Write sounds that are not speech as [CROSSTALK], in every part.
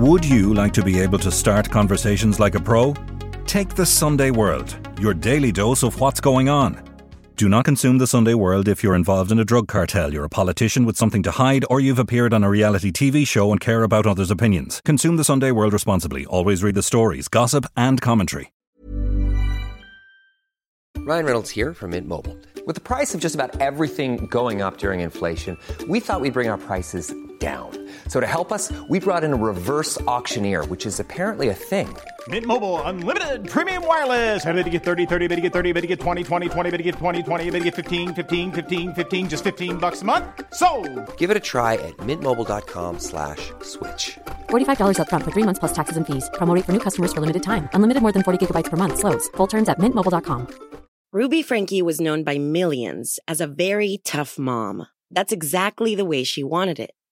Would you like to be able to start conversations like a pro? Take the Sunday World, your daily dose of what's going on. Do not consume the Sunday World if you're involved in a drug cartel, you're a politician with something to hide, or you've appeared on a reality TV show and care about others' opinions. Consume the Sunday World responsibly. Always read the stories, gossip, and commentary. Ryan Reynolds here from Mint Mobile. With the price of just about everything going up during inflation, we thought we'd bring our prices down. So to help us, we brought in a reverse auctioneer, which is apparently a thing. Mint Mobile unlimited premium wireless. Ready to get 30, 30, bit to get 30, bit to get 20, 20, 20, bit to get 20, 20, bit to get 15, 15, 15, 15 just 15 bucks a month. So, Give it a try at mintmobile.com/switch. slash switch. $45 upfront for three months plus taxes and fees. Promo rate for new customers for limited time. Unlimited more than 40 gigabytes per month. Slows. Full terms at mintmobile.com. Ruby Franke was known by millions as a very tough mom. That's exactly the way she wanted it.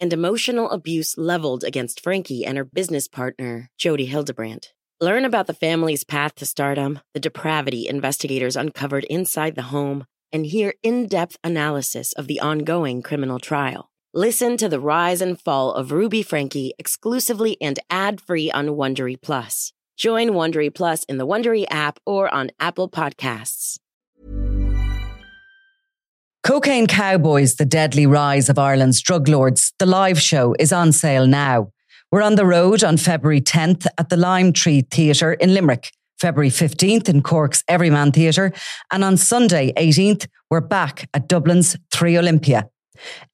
and emotional abuse leveled against Franke and her business partner, Jody Hildebrandt. Learn about the family's path to stardom, the depravity investigators uncovered inside the home, and hear in depth analysis of the ongoing criminal trial. Listen to the rise and fall of Ruby Franke exclusively and ad free on Wondery Plus. Join Wondery Plus in the Wondery app or on Apple Podcasts. Cocaine Cowboys, The Deadly Rise of Ireland's Drug Lords, the live show is on sale now. We're on the road on February 10th at the Lime Tree Theatre in Limerick, February 15th in Cork's Everyman Theatre, and on Sunday 18th, we're back at Dublin's Three Olympia.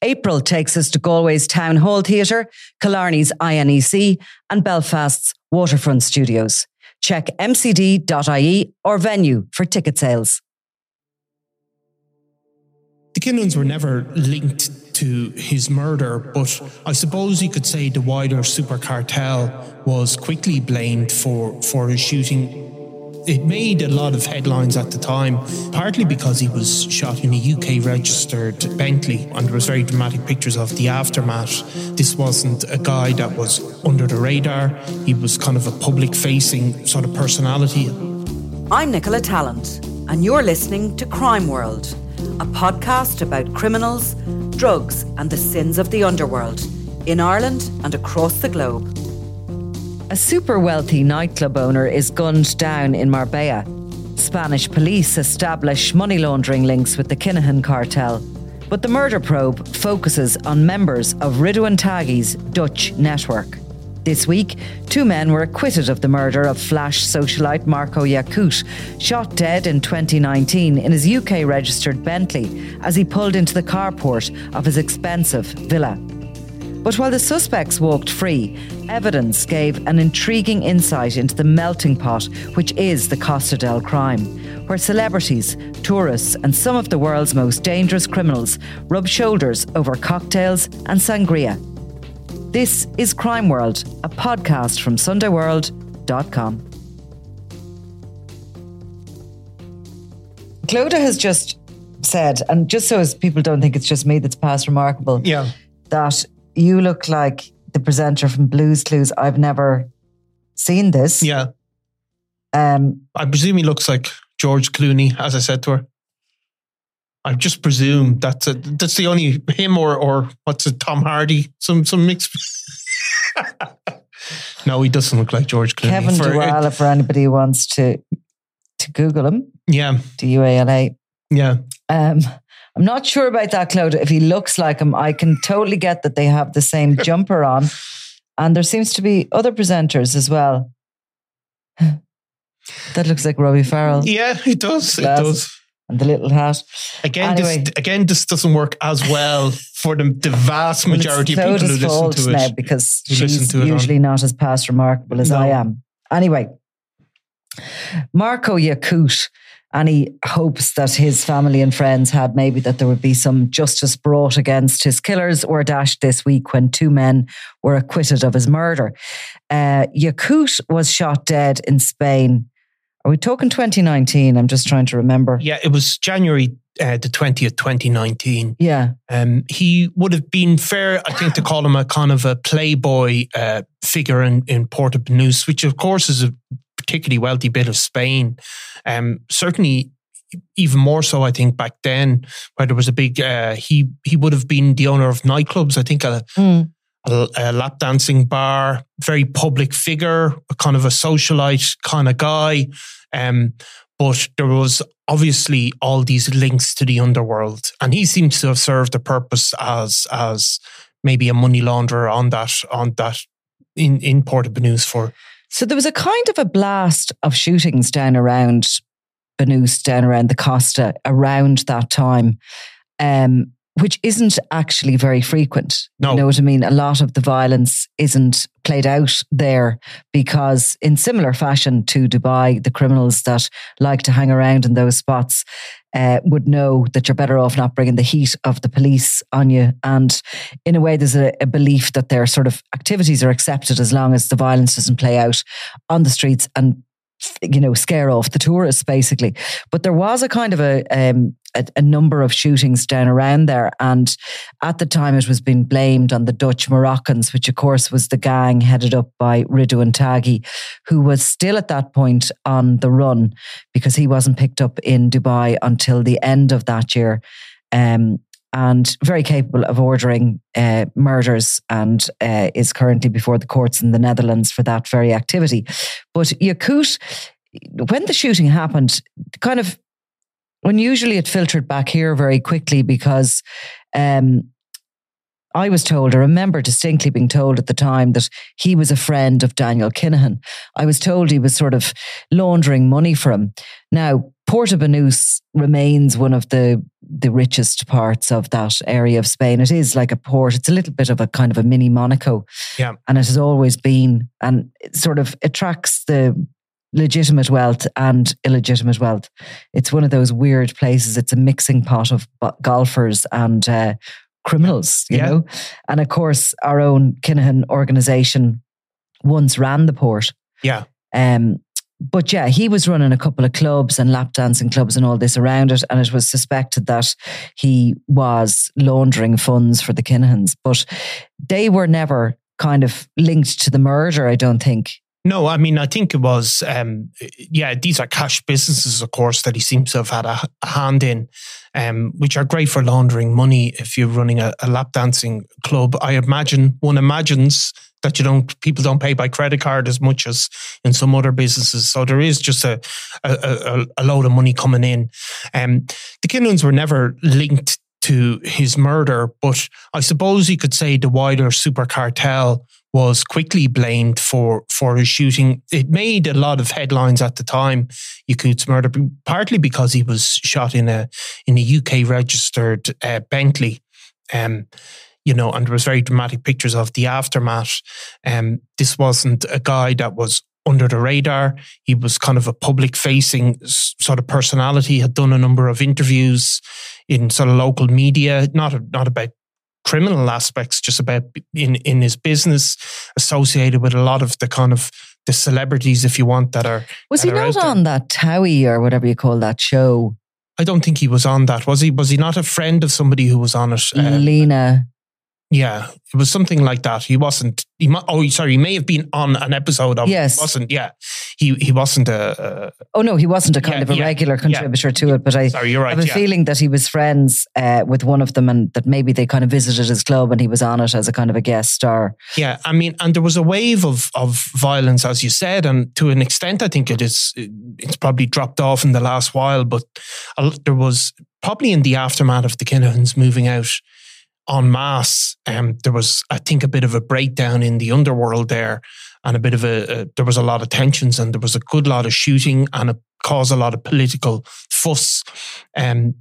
April takes us to Galway's Town Hall Theatre, Killarney's INEC, and Belfast's Waterfront Studios. Check mcd.ie or venue for ticket sales. The Kinahans were never linked to his murder, but I suppose you could say the wider super cartel was quickly blamed for, for his shooting. It made a lot of headlines at the time, partly because he was shot in a UK registered Bentley, and there was very dramatic pictures of the aftermath. This wasn't a guy that was under the radar, he was kind of a public facing sort of personality. I'm Nicola Tallant, and you're listening to Crime World, a podcast about criminals, drugs, and the sins of the underworld in Ireland and across the globe. A super wealthy nightclub owner is gunned down in Marbella. Spanish police establish money laundering links with the Kinahan cartel. But the murder probe focuses on members of Ridouan Taghi's Dutch network. This week, two men were acquitted of the murder of Flash socialite Marco Yakut, shot dead in 2019 in his UK registered Bentley as he pulled into the carport of his expensive villa. But while the suspects walked free, evidence gave an intriguing insight into the melting pot which is the Costa del Crime, where celebrities, tourists, and some of the world's most dangerous criminals rub shoulders over cocktails and sangria. This is Crime World, a podcast from SundayWorld.com. Clodagh has just said, and just so as people don't think it's just me that's past remarkable, Yeah. that you look like the presenter from Blues Clues. I've never seen this. Yeah. Um, I presume he looks like George Clooney, as I said to her. I just presume that's a, that's the only him or or what's it, Tom Hardy, some some mix. [LAUGHS] no, he doesn't look like George Clooney. Kevin For- Duala, for anybody who wants to to Google him, yeah, D U A L A. yeah, Um, I'm not sure about that, Clodagh. If he looks like him, I can totally get that they have the same [LAUGHS] jumper on. And there seems to be other presenters as well. [SIGHS] that looks like Robbie Farrell yeah. It does. It does. And the little hat. Again, Anyway. this again this doesn't work as well for the, the vast majority of people who listen to now it. because who she's to it on- usually not as past remarkable as No. I am. Anyway, Marco Yakut any hopes that his family and friends had maybe that there would be some justice brought against his killers were dashed this week when two men were acquitted of his murder. Uh, Yaqut was shot dead in Spain. Are we talking 2019? I'm just trying to remember. Yeah, it was January uh, the 20th, 2019. Yeah. Um, he would have been fair, I think, to call him a kind of a playboy uh, figure in, in Puerto Banús, which of course is a particularly wealthy bit of Spain. Um, certainly, even more so, I think back then, where there was a big, uh, he he would have been the owner of nightclubs. I think a, Mm. A, a lap dancing bar, very public figure, kind of a socialite kind of guy. Um, but there was obviously all these links to the underworld, and he seems to have served a purpose as as maybe a money launderer on that on that in in Port of Banús for So there was a kind of a blast of shootings down around Banús, down around the Costa around that time, um, which isn't actually very frequent. No. You know what I mean? A lot of the violence isn't played out there because, in similar fashion to Dubai, the criminals that like to hang around in those spots uh, would know that you're better off not bringing the heat of the police on you. And in a way, there's a, a belief that their sort of activities are accepted as long as the violence doesn't play out on the streets and you know scare off the tourists basically. But there was a kind of a um, a, a number of shootings down around there and at the time it was being blamed on the Dutch Moroccans which of course was the gang headed up by Ridouan Taghi who was still at that point on the run because he wasn't picked up in Dubai until the end of that year. Um, and very capable of ordering uh, murders and uh, is currently before the courts in the Netherlands for that very activity. But Yakut, when the shooting happened, kind of unusually it filtered back here very quickly because um, I was told, I remember distinctly being told at the time that he was a friend of Daniel Kinahan. I was told he was sort of laundering money for him. Now, Porto Banús remains one of the the richest parts of that area of Spain. It is like a port. It's a little bit of a kind of a mini Monaco. Yeah. And it has always been and it sort of attracts the legitimate wealth and illegitimate wealth. It's one of those weird places. It's a mixing pot of golfers and uh, criminals, you Yeah. know. And of course, our own Kinahan organization once ran the port. yeah Um, but yeah, he was running a couple of clubs and lap dancing clubs and all this around it. And it was suspected that he was laundering funds for the Kinahans. But they were never kind of linked to the murder, I don't think. No, I mean, I think it was, um, yeah, these are cash businesses, of course, that he seems to have had a, a hand in, um, which are great for laundering money if you're running a, a lap dancing club. I imagine, one imagines that you don't, people don't pay by credit card as much as in some other businesses. So there is just a, a, a, load of money coming in. Um, the Kinahans were never linked to his murder, but I suppose you could say the wider super cartel was quickly blamed for for his shooting. It made a lot of headlines at the time. Yakut's murder, partly because he was shot in a in a UK registered uh, Bentley. Um, you know, and there was very dramatic pictures of the aftermath. Um, this wasn't a guy that was under the radar. He was kind of a public facing sort of personality. Had done a number of interviews in sort of local media, not not about criminal aspects, just about in in his business, associated with a lot of the kind of the celebrities, if you want, that are. Was that he are not out there. on that Towie or whatever you call that show? I don't think he was on that. Was he? Was he not a friend of somebody who was on it? Uh, Lena. Yeah, it was something like that. He wasn't. He oh, sorry, he may have been on an episode of. Yes. he wasn't. Yeah, he he wasn't a. Oh no, he wasn't a kind Yeah, of a yeah, regular yeah. contributor to it. But I, Sorry, you're right. have a yeah. feeling that he was friends uh, with one of them, and that maybe they kind of visited his club, and he was on it as a kind of a guest star. Yeah, I mean, and there was a wave of of violence, as you said, and to an extent, I think it is it's probably dropped off in the last while. But a there was probably in the aftermath of the Kinahans moving out en masse. Um, there was, I think, a bit of a breakdown in the underworld there, and a bit of a, a there was a lot of tensions, and there was a good lot of shooting, and it caused a lot of political fuss. Um,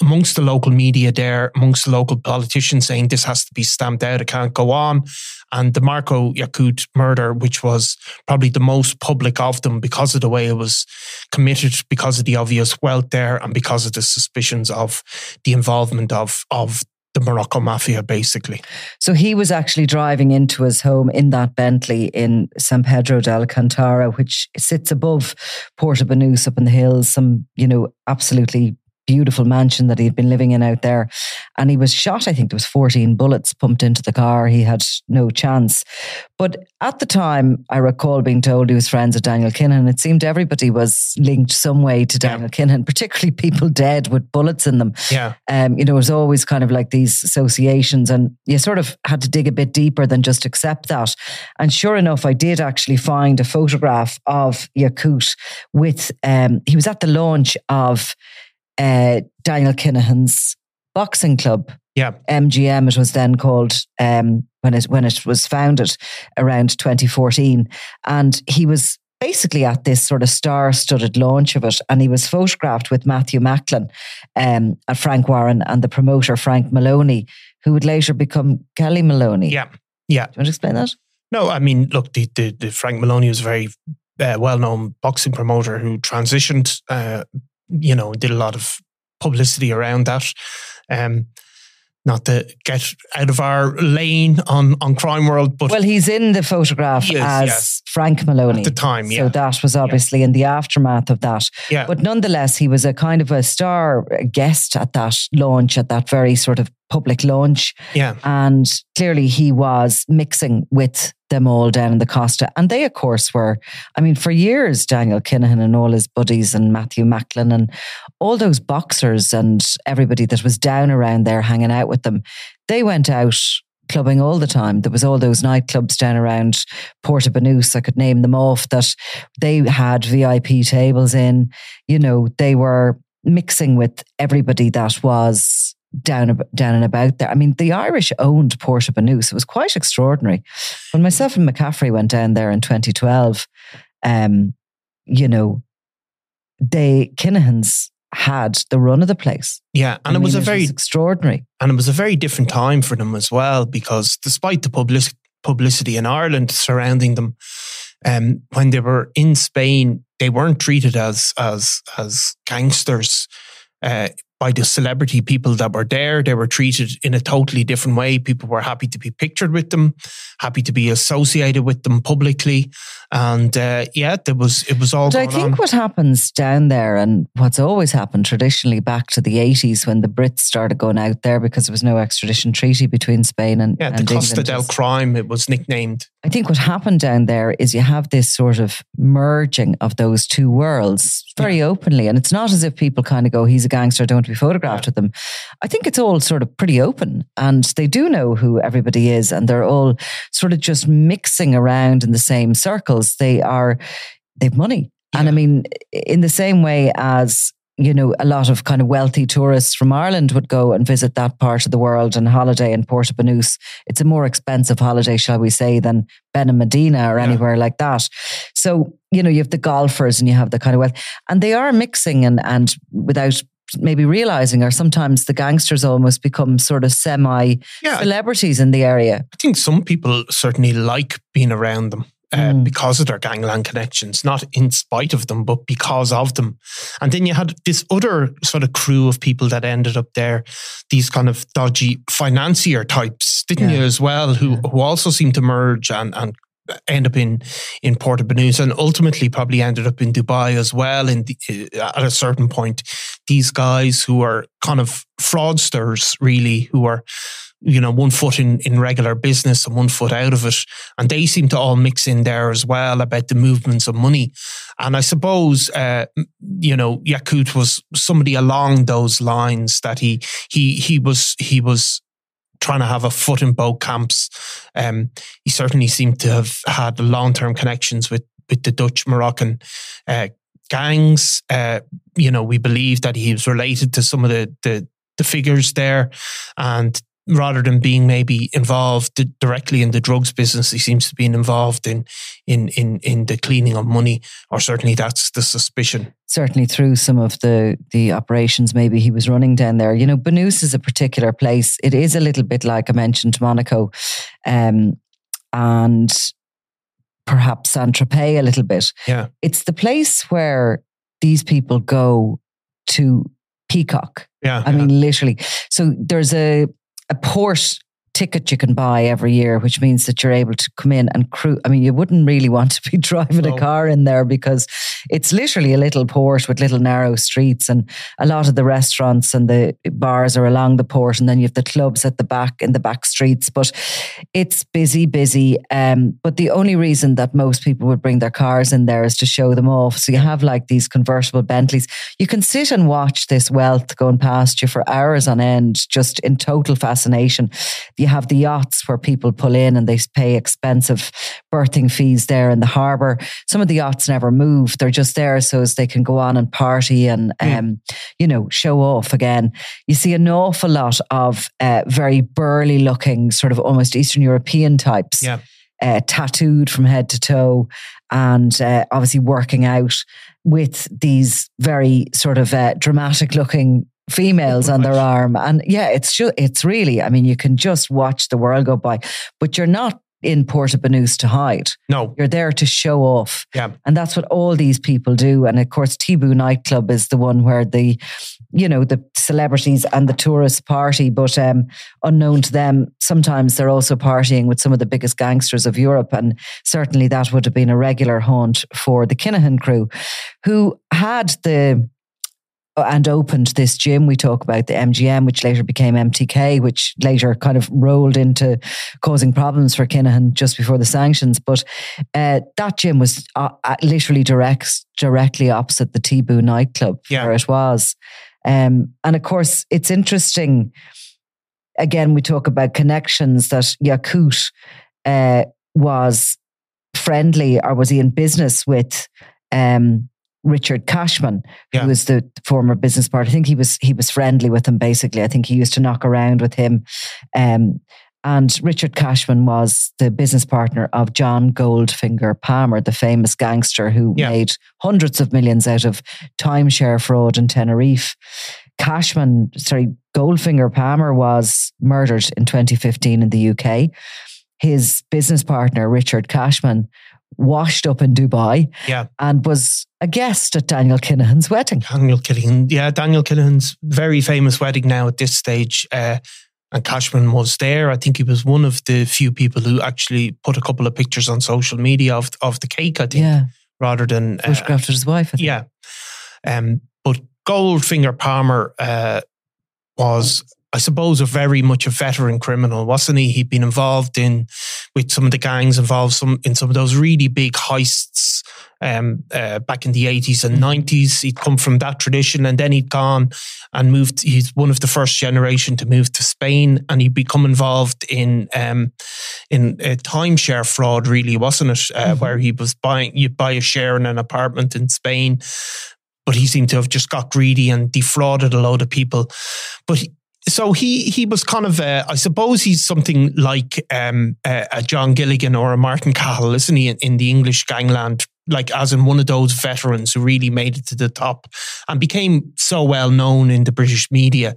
amongst the local media there, amongst the local politicians saying this has to be stamped out, it can't go on. And the Marco Yakut murder, which was probably the most public of them because of the way it was committed, because of the obvious wealth there, and because of the suspicions of the involvement of of the Mocro Mafia, basically. So he was actually driving into his home in that Bentley in San Pedro de Alcantara, which sits above Porta Banús up in the hills. Some, you know, absolutely beautiful mansion that he'd been living in out there. And he was shot. I think there was 14 bullets pumped into the car. He had no chance. But at the time, I recall being told he was friends with Daniel Kinahan. It seemed everybody was linked some way to Daniel yeah. Kinahan, particularly people dead with bullets in them. Yeah. Um, you know, it was always kind of like these associations. And you sort of had to dig a bit deeper than just accept that. And sure enough, I did actually find a photograph of Yakut with, um, he was at the launch of uh, Daniel Kinahan's boxing club. Yeah. MGM, it was then called um, when it when it was founded around 2014. And he was basically at this sort of star-studded launch of it, and he was photographed with Matthew Macklin, um, and Frank Warren, and the promoter Frank Maloney, who would later become Kellie Maloney. Yeah, yeah. Do you want to explain that? No, I mean, look, the, the, the Frank Maloney was a very uh, well-known boxing promoter who transitioned uh, you know, did a lot of publicity around that. Um, not to get out of our lane on, on Crime World, but well, he's in the photograph is, as yes. Frank Maloney at the time. Yeah, so that was obviously yeah. in the aftermath of that. Yeah, but nonetheless, he was a kind of a star guest at that launch, at that very sort of public launch. Yeah, and clearly he was mixing with them all down in the Costa. And they, of course, were, I mean, for years, Daniel Kinahan and all his buddies and Matthew Macklin and all those boxers and everybody that was down around there hanging out with them, they went out clubbing all the time. There was all those nightclubs down around Porta. I could name them off that they had VIP tables in. You know, they were mixing with everybody that was down down and about there. I mean, the Irish owned Porta. It was quite extraordinary. When myself and McCaffrey went down there in 2012, um, you know, they Kinahans had the run of the place. Yeah, and I it was a very was extraordinary, and it was a very different time for them as well because despite the public, publicity in Ireland surrounding them, um, when they were in Spain, they weren't treated as as as gangsters. Uh, by the celebrity people that were there. They were treated in a totally different way. People were happy to be pictured with them, happy to be associated with them publicly, and uh, yeah, there was it was all. But I think on. what happens down there, and what's always happened traditionally back to the eighties when the Brits started going out there because there was no extradition treaty between Spain and yeah, and the Costa England. del Crime it was nicknamed. I think what happened down there is you have this sort of merging of those two worlds very yeah. openly, and it's not as if people kind of go, "He's a gangster, don't be photographed with them. I think it's all sort of pretty open and they do know who everybody is and they're all sort of just mixing around in the same circles. They are, they've money. Yeah. And I mean, in the same way as you know, a lot of kind of wealthy tourists from Ireland would go and visit that part of the world and holiday in Porta Banús. It's a more expensive holiday, shall we say, than Benalmadena or yeah. anywhere like that. So, you know, you have the golfers and you have the kind of wealth, and they are mixing and, and without maybe realizing or sometimes the gangsters almost become sort of semi celebrities yeah, in the area. I think some people certainly like being around them. Uh, mm. Because of their gangland connections, not in spite of them, but because of them. And then you had this other sort of crew of people that ended up there, these kind of dodgy financier types, didn't yeah. you, as well, who, yeah. who also seemed to merge and, and end up in in Porta Banús and ultimately probably ended up in Dubai as well. In the, uh, at a certain point, these guys who are kind of fraudsters, really, who are you know one foot in in regular business and one foot out of it, and they seem to all mix in there as well about the movements of money. And I suppose uh, you know Yakut was somebody along those lines that he he he was he was trying to have a foot in both camps. Um, he certainly seemed to have had long term connections with with the Dutch Moroccan uh, gangs. Uh, you know, we believe that he was related to some of the, the the figures there, and rather than being maybe involved directly in the drugs business, he seems to be involved in in in in the cleaning of money, or certainly that's the suspicion. Certainly through some of the the operations, maybe he was running down there. You know, Banús is a particular place. It is a little bit like I mentioned Monaco, um, and perhaps Saint Tropez a little bit. Yeah, it's the place where these people go to peacock. Yeah. I yeah. mean, literally. So there's a, a port ticket you can buy every year, which means that you're able to come in and cruise. I mean, you wouldn't really want to be [LAUGHS] driving no. a car in there because it's literally a little port with little narrow streets, and a lot of the restaurants and the bars are along the port, and then you have the clubs at the back in the back streets. But it's busy, busy. Um, but the only reason that most people would bring their cars in there is to show them off. So you have like these convertible Bentleys. You can sit and watch this wealth going past you for hours on end, just in total fascination. You have the yachts where people pull in and they pay expensive berthing fees there in the harbour. Some of the yachts never move. They're just there so as they can go on and party and, mm. um, you know, show off again. You see an awful lot of uh, very burly looking, sort of almost Eastern European types. Yeah. Uh, tattooed from head to toe and uh, obviously working out with these very sort of uh, dramatic looking females on their arm. And yeah, it's ju- it's really, I mean, you can just watch the world go by, but you're not in Banús to hide. No. You're there to show off. Yeah. And that's what all these people do. And of course, Tibu nightclub is the one where the, you know, the celebrities and the tourists party, but um, unknown to them, sometimes they're also partying with some of the biggest gangsters of Europe. And certainly that would have been a regular haunt for the Kinahan crew, who had the and opened this gym. We talk about the MGM, which later became MTK, which later kind of rolled into causing problems for Kinahan just before the sanctions. But uh, that gym was uh, uh literally direct, directly opposite the Tibu nightclub yeah. where it was. Um, and of course, it's interesting. Again, we talk about connections that Yakut uh, was friendly or was he in business with um, Richard Cashman, yeah. who was the former business partner. I think he was he was friendly with him. Basically, I think he used to knock around with him. Um, and Richard Cashman was the business partner of John Goldfinger Palmer, the famous gangster who yeah. made hundreds of millions out of timeshare fraud in Tenerife. Cashman, sorry, Goldfinger Palmer was murdered in 2015 in the UK. His business partner, Richard Cashman, washed up in Dubai yeah. and was a guest at Daniel Kinahan's wedding. Daniel Kinahan, yeah, Daniel Kinahan's very famous wedding now at this stage. Uh, and Cashman was there. I think he was one of the few people who actually put a couple of pictures on social media of of the cake. I think, yeah. rather than uh, photographed his wife. Yeah, um, but Goldfinger Palmer uh, was I suppose, a very much a veteran criminal, wasn't he? He'd been involved in with some of the gangs involved some in some of those really big heists um, uh, back in the eighties and nineties. He'd come from that tradition, and then he'd gone and moved. He's one of the first generation to move to Spain, and he'd become involved in um, in uh, timeshare fraud. Really, wasn't it? Uh, mm-hmm. Where he was buying, you'd buy a share in an apartment in Spain but he seemed to have just got greedy and defrauded a load of people. But so he he was kind of uh, I suppose he's something like um, a, a, John Gilligan or a Martin Cahill, isn't he? In, in, the English gangland, like as in one of those veterans who really made it to the top and became so well known in the British media.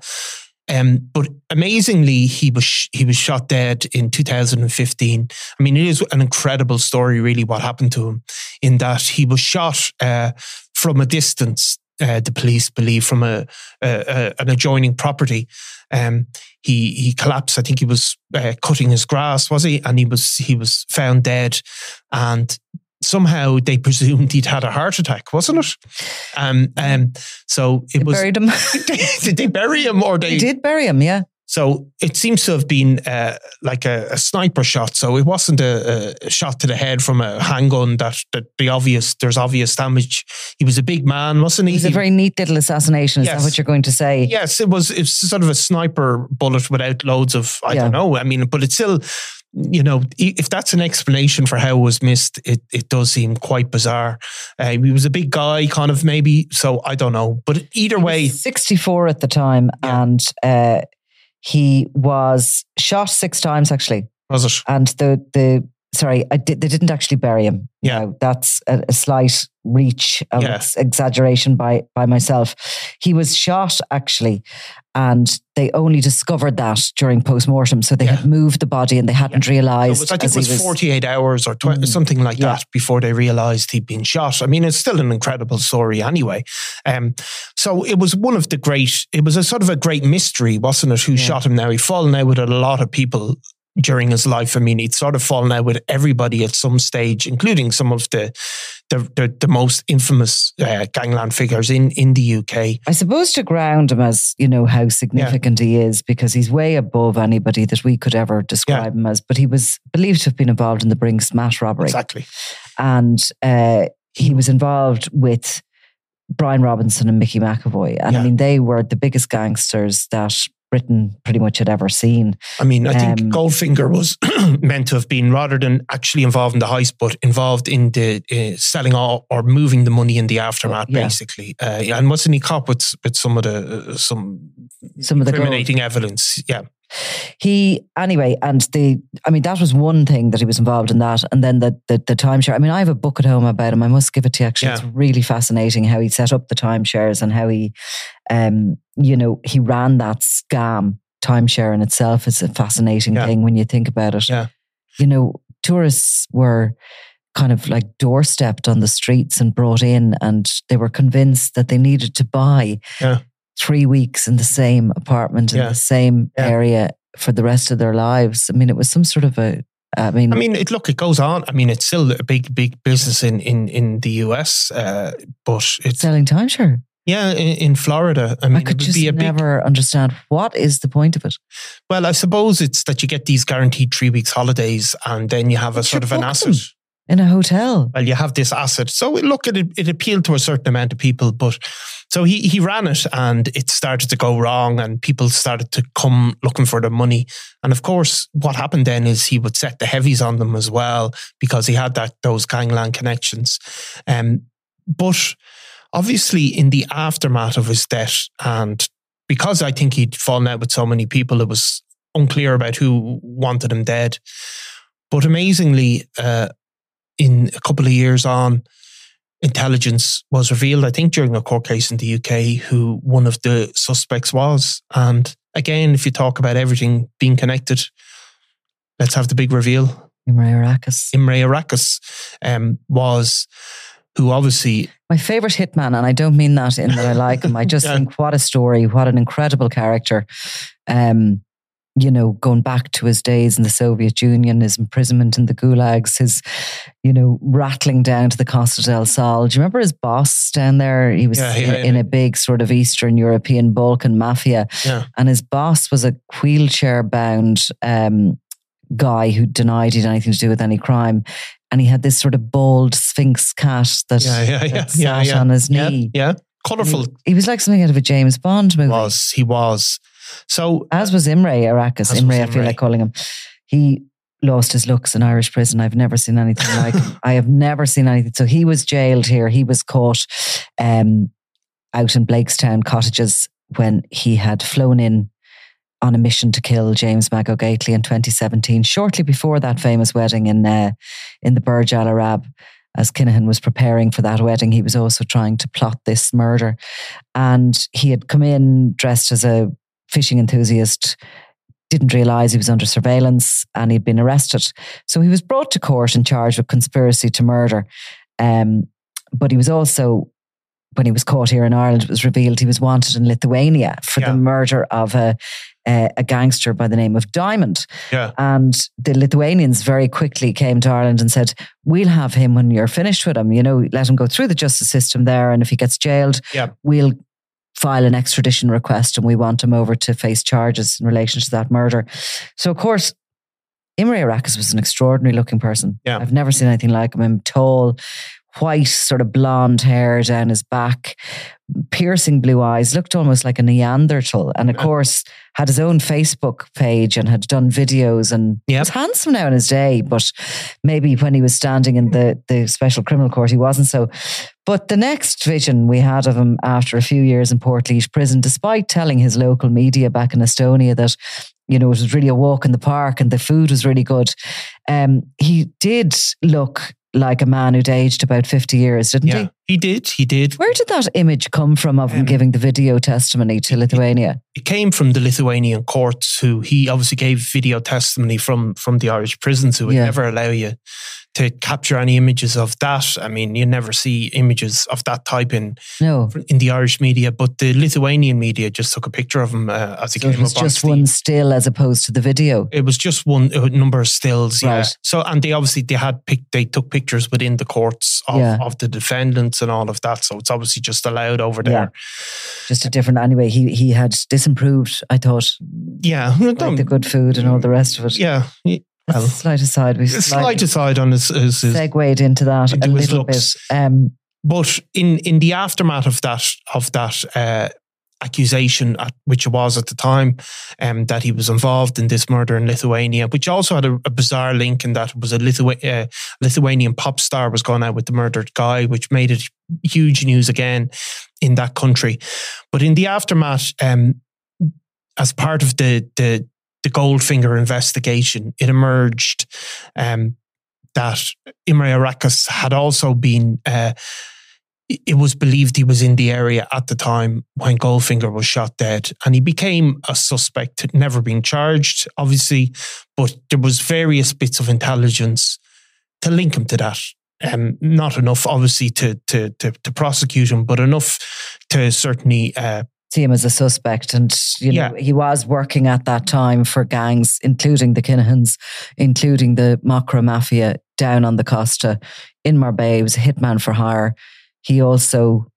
Um, but amazingly, he was he was shot dead in 2015. I mean, it is an incredible story, really, what happened to him. In that he was shot uh, from a distance uh, the police believe from a, a, a an adjoining property. Um, he he collapsed. I think he was uh, cutting his grass, was he? And he was he was found dead, and somehow they presumed he'd had a heart attack, wasn't it? Um, um, so it they was buried him. [LAUGHS] did they bury him or they, they did bury him? Yeah. So it seems to have been uh, like a, a, sniper shot. So it wasn't a, a, shot to the head from a handgun that, that the obvious, there's obvious damage. He was a big man, wasn't he? It was a very neat little assassination. Is yes. that what you're going to say? Yes, it was, it was sort of a sniper bullet without loads of, I yeah. don't know. I mean, but it's still, you know, if that's an explanation for how it was missed, it, it does seem quite bizarre. Uh, he was a big guy, kind of maybe. So I don't know. But either way. 64 at the time. Yeah. And, uh, He was shot six times actually, Was it? and the the sorry, did, they didn't actually bury him. Yeah. No, that's a, a slight reach of Yeah. exaggeration by by myself. He was shot actually, and they only discovered that during post mortem. So they Yeah. had moved the body and they hadn't So it realised. was- I think it he was 48 hours or tw- Mm. something like Yeah. that before they realized he'd been shot. I mean, it's still an incredible story anyway. Um, so it was one of the great, it was a sort of a great mystery, wasn't it? Who Yeah. shot him now? He'd fallen out with a lot of people during his life. I mean, he'd sort of fallen out with everybody at some stage, including some of the the, the, the most infamous uh, gangland figures in, in the UK. I suppose to ground him as, you know, how significant he is because he's way above anybody that we could ever describe him as. But he was believed to have been involved in the Brink's-Mat robbery. Exactly. And uh, he was involved with Brian Robinson and Mickey McAvoy. And I mean, they were the biggest gangsters that Britain pretty much had ever seen. I mean, I think Um, Goldfinger was [CLEARS THROAT] meant to have been rather than actually involved in the heist, but involved in the uh, selling all or moving the money in the aftermath, Yeah. basically. Uh, and wasn't he caught with with some of the uh, some Some of the gold. incriminating evidence? Yeah, He anyway, and the I mean that was one thing that he was involved in that, and then the the, the timeshare. I mean, I have a book at home about him. I must give it to you. Actually, it's really fascinating how he set up the timeshares and how he, um, you know, he ran that scam. Timeshare in itself is a fascinating Yeah. thing when you think about it. Yeah. You know, tourists were kind of like doorstepped on the streets and brought in, and they were convinced that they needed to buy Yeah. Three weeks in the same apartment in Yeah. the same Yeah. area for the rest of their lives. I mean, it was some sort of a. I mean, I mean, it, look, it goes on. I mean, it's still a big, big business in in in the US, uh, but it's selling timeshare. yeah in, in Florida. I I, mean, it could would just be a big never understand what is the point of it. Well, I suppose it's that you get these guaranteed three weeks holidays, and then you have a sort of an asset. them. In a hotel. well, you have this asset. So look, it it appealed to a certain amount of people, but so he he ran it, and it started to go wrong, and people started to come looking for the money. And of course, what happened then is he would set the heavies on them as well because he had that those gangland connections. Um, but obviously, in the aftermath of his death, and because I think he'd fallen out with so many people, it was unclear about who wanted him dead. But amazingly, uh, in a couple of years on, intelligence was revealed, I think, during a court case in the UK, who one of the suspects was. And again, if you talk about everything being connected, let's have the big reveal. Imre Arakas. Imre Arakas um, was who obviously My favorite hitman, and I don't mean that in that I like him. I just [LAUGHS] Yeah. think what a story, what an incredible character. Um, you know, going back to his days in the Soviet Union, his imprisonment in the gulags, his, you know, rattling down to the Costa del Sol. Do you remember his boss down there? He was Yeah, yeah, in, in a big sort of Eastern European Balkan mafia. Yeah. And his boss was a wheelchair bound um, guy who denied he'd anything to do with any crime. And he had this sort of bald Sphinx cat that, yeah, yeah, yeah, that yeah, sat yeah. on his knee. yeah, And colorful He, he was like something out of a James Bond movie. was he was. So As was Imre Arakas. As Imre, was I feel like calling him. He lost his looks in Irish prison. I've never seen anything like him. [LAUGHS] I have never seen anything. So he was jailed here. He was caught um, out in Blakestown cottages when he had flown in on a mission to kill James Mago Gately in 2017, shortly before that famous wedding in uh, in the Burj Al Arab. As Kinahan was preparing for that wedding, he was also trying to plot this murder. And he had come in dressed as a fishing enthusiast, didn't realize he was under surveillance and he'd been arrested. So he was brought to court and charged with conspiracy to murder. Um, but he was also, when he was caught here in Ireland, it was revealed he was wanted in Lithuania for Yeah. the murder of a, a, a gangster by the name of Diamond. yeah, And the Lithuanians very quickly came to Ireland and said, We'll have him when you're finished with him. You know, let him go through the justice system there. And if he gets jailed, Yeah. we'll file an extradition request and we want him over to face charges in relation to that murder. So, of course, Imre Arakas was an extraordinary looking person. Yeah. I've never seen anything like him. I'm tall, white, sort of blonde hair down his back, piercing blue eyes, looked almost like a Neanderthal. And of course, had his own Facebook page and had done videos and Yep. was handsome now in his day. But maybe when he was standing in the, the special criminal court, he wasn't so. But the next vision we had of him after a few years in Portlaoise prison, despite telling his local media back in Estonia that, you know, it was really a walk in the park and the food was really good, um, he did look like a man who'd aged about 50 years, didn't Yeah, he? He did. He did. Where did that image come from of him Um, giving the video testimony to Lithuania? It came from the Lithuanian courts, who he obviously gave video testimony from from the Irish prisons, who would Yeah. never allow you to capture any images of that. I mean, you never see images of that type in No. in the Irish media, but the Lithuanian media just took a picture of him uh, as he So it was up just one still as opposed to the video. It was just one uh, number of stills, yeah. So, and they obviously they had pic- they took pictures within the courts of, Yeah. of the and all of that. So it's obviously just allowed over there. Just a different anyway. He he had disimproved, I thought, Yeah, like the good food and all the rest of it. yeah. Well, a slight aside. We slight aside on his, his, his segued into that into a little looks. bit. Um, But in in the aftermath of that of that uh, accusation, at, which it was at the time, um, that he was involved in this murder in Lithuania, which also had a, a bizarre link in that it was a Lithu- uh, Lithuanian pop star was gone out with the murdered guy, which made it huge news again in that country. But in the aftermath, um, as part of the the the Goldfinger investigation, it emerged um, that Imre Arakas had also been. Uh, it was believed he was in the area at the time when Goldfinger was shot dead, and he became a suspect, never being charged, obviously, but there was various bits of intelligence to link him to that. Um, not enough, obviously, to to to, to prosecute him, but enough to certainly uh, see him as a suspect. And, you know, Yeah. he was working at that time for gangs, including the Kinahans, including the Mocro Mafia down on the Costa in Marbella. He was a hitman for hire. He also,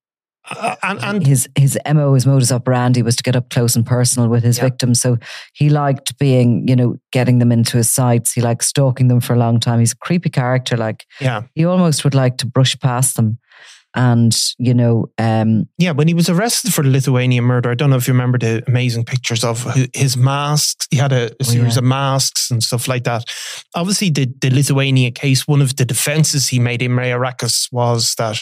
uh, and, and his, his MO, his modus operandi was to get up close and personal with his Yeah. victims. So he liked being, you know, getting them into his sights. He liked stalking them for a long time. He's a creepy character. Like, yeah, he almost would like to brush past them. And, you know, um, Yeah, when he was arrested for the Lithuanian murder, I don't know if you remember the amazing pictures of his masks. He had a, a Oh, series yeah. of masks and stuff like that. Obviously, the, the Lithuania case, one of the defenses he made, in Arakas, was that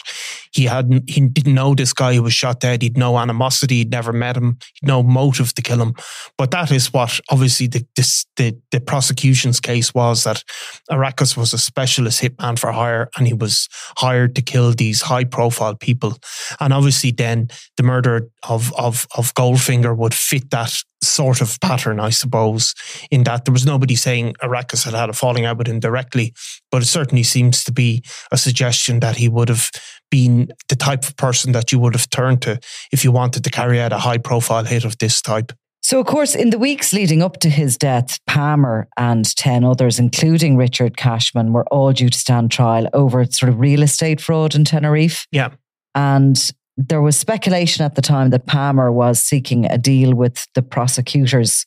he hadn't, he didn't know this guy who was shot dead. He'd no animosity. He'd never met him. He'd no motive to kill him. But that is what obviously the this, the the prosecution's case was that Arakas was a specialist hitman for hire, and he was hired to kill these high profile people. And obviously, then the murder of of of Goldfinger would fit that sort of pattern, I suppose. In that there was nobody saying Arakas had had a falling out with him directly, but it certainly seems to be a suggestion that he would have been the type of person that you would have turned to if you wanted to carry out a high profile hit of this type. So, of course, in the weeks leading up to his death, Palmer and 10 others, including Richard Cashman, were all due to stand trial over sort of real estate fraud in Tenerife. Yeah. And there was speculation at the time that Palmer was seeking a deal with the prosecutors.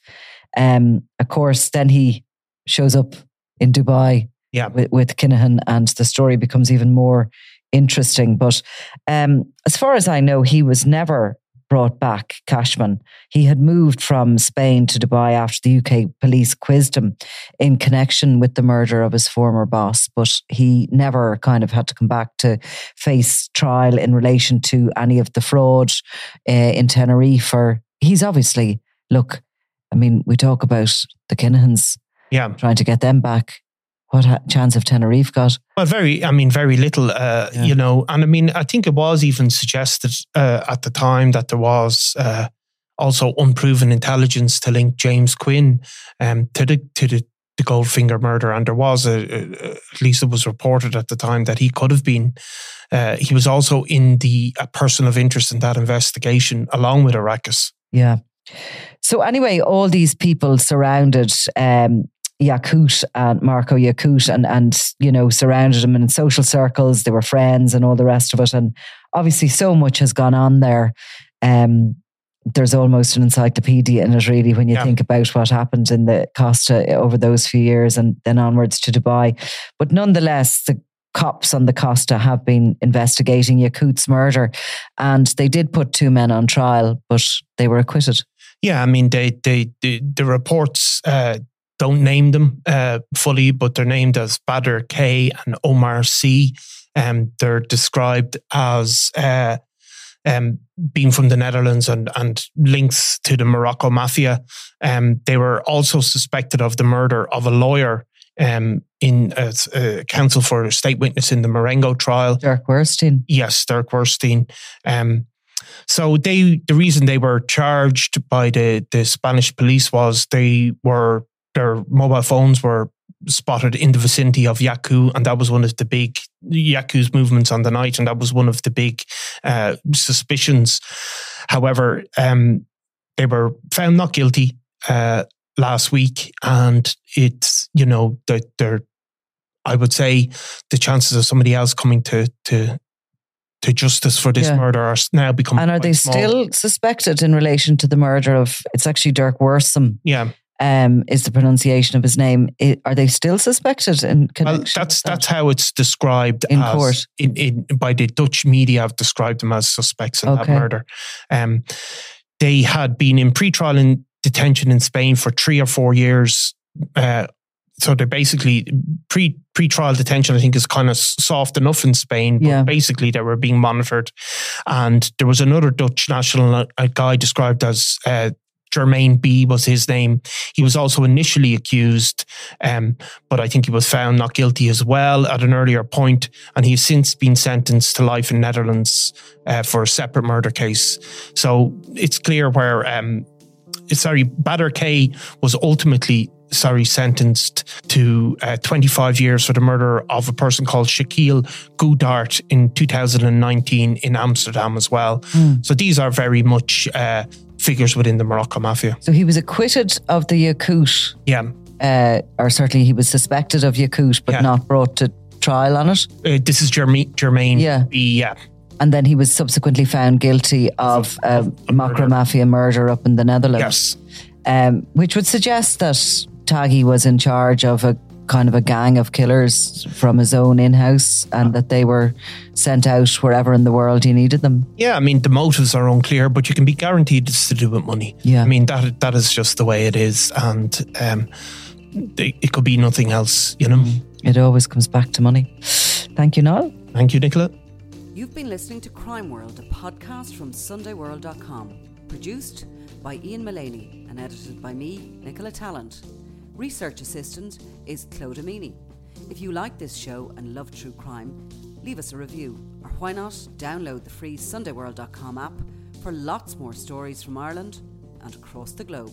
Um, of course, then he shows up in Dubai Yeah. with, with Kinahan, and the story becomes even more interesting. But um, as far as I know, he was never brought back, Cashman. He had moved from Spain to Dubai after the UK police quizzed him in connection with the murder of his former boss, but he never kind of had to come back to face trial in relation to any of the fraud uh, in Tenerife. Or he's obviously, look, I mean, we talk about the Kinahans Yeah. trying to get them back. What ha- chance have Tenerife got? Well, very, I mean, very little, uh, Yeah. you know. And I mean, I think it was even suggested uh, at the time that there was uh, also unproven intelligence to link James Quinn um, to the to the, the Goldfinger murder, and there was a, a, at least it was reported at the time that he could have been. Uh, he was also in the a person of interest in that investigation, along with Arakas. Yeah. So anyway, all these people surrounded um, Yakut and Marco Yakut and, and, you know, surrounded him in social circles. They were friends and all the rest of it. And obviously so much has gone on there. Um, there's almost an encyclopedia in it, really, when you Yeah. think about what happened in the Costa over those few years and then onwards to Dubai. But nonetheless, the cops on the Costa have been investigating Yakut's murder, and they did put two men on trial, but they were acquitted. Yeah, I mean, they, they, the, the reports uh, don't name them uh, fully, but they're named as Badr K and Omar C. Um, they're described as uh, um, being from the Netherlands and, and links to the Mocro Mafia. Um, they were also suspected of the murder of a lawyer um, in a, a, counsel for a state witness in the Marengo trial. Dirk Werstein. Yes, Dirk Werstein. Um, so they, the reason they were charged by the the Spanish police was they were their mobile phones were spotted in the vicinity of Yaku, and that was one of the big Yaku's movements on the night, and that was one of the big uh, suspicions. However, um, they were found not guilty uh, last week, and it's you know that they're. I would say the chances of somebody else coming to to to justice for this yeah. murder are now becoming. And are they small. still suspected in relation to the murder of? It's actually Derk Wiersum. Yeah, um, is the pronunciation of his name. are they still suspected in connection? Well, that's that? that's how it's described in court. In, in, by the Dutch media, have described them as suspects in okay. that murder. Um, they had been in pre-trial in detention in Spain for three or four years. Uh, so they're basically pre pre-trial detention. I think is kind of soft enough in Spain, but yeah. basically they were being monitored. And there was another Dutch national a guy described as uh, Jermaine B was his name. He was also initially accused, um, but I think he was found not guilty as well at an earlier point, and he's since been sentenced to life in Netherlands uh, for a separate murder case. So it's clear where. Um, sorry, Badr K was ultimately sorry, sentenced to uh, 25 years for the murder of a person called Shaquille Goudart in 2019 in Amsterdam as well. Mm. So these are very much uh, figures within the Mocro mafia. So he was acquitted of the Yaqout. Yeah. Uh, or certainly he was suspected of Yaqout, but yeah. not brought to trial on it. Uh, this is Jermaine. Jermaine yeah. B, yeah. And then he was subsequently found guilty of uh, Mocro Mafia murder up in the Netherlands. Yes. Um, which would suggest that Taghi was in charge of a kind of a gang of killers from his own in house and that they were sent out wherever in the world he needed them. Yeah, I mean, the motives are unclear, but you can be guaranteed it's to do with money. Yeah. I mean, that that is just the way it is. And um, it could be nothing else, you know? Mm. It always comes back to money. Thank you, Niall. Thank you, Nicola. You've been listening to Crime World, a podcast from SundayWorld.com, produced by Ian Mullaney and edited by me, Nicola Tallant. Research assistant is Claude Amini. If you like this show and love true crime, leave us a review, or why not download the free SundayWorld.com app for lots more stories from Ireland and across the globe.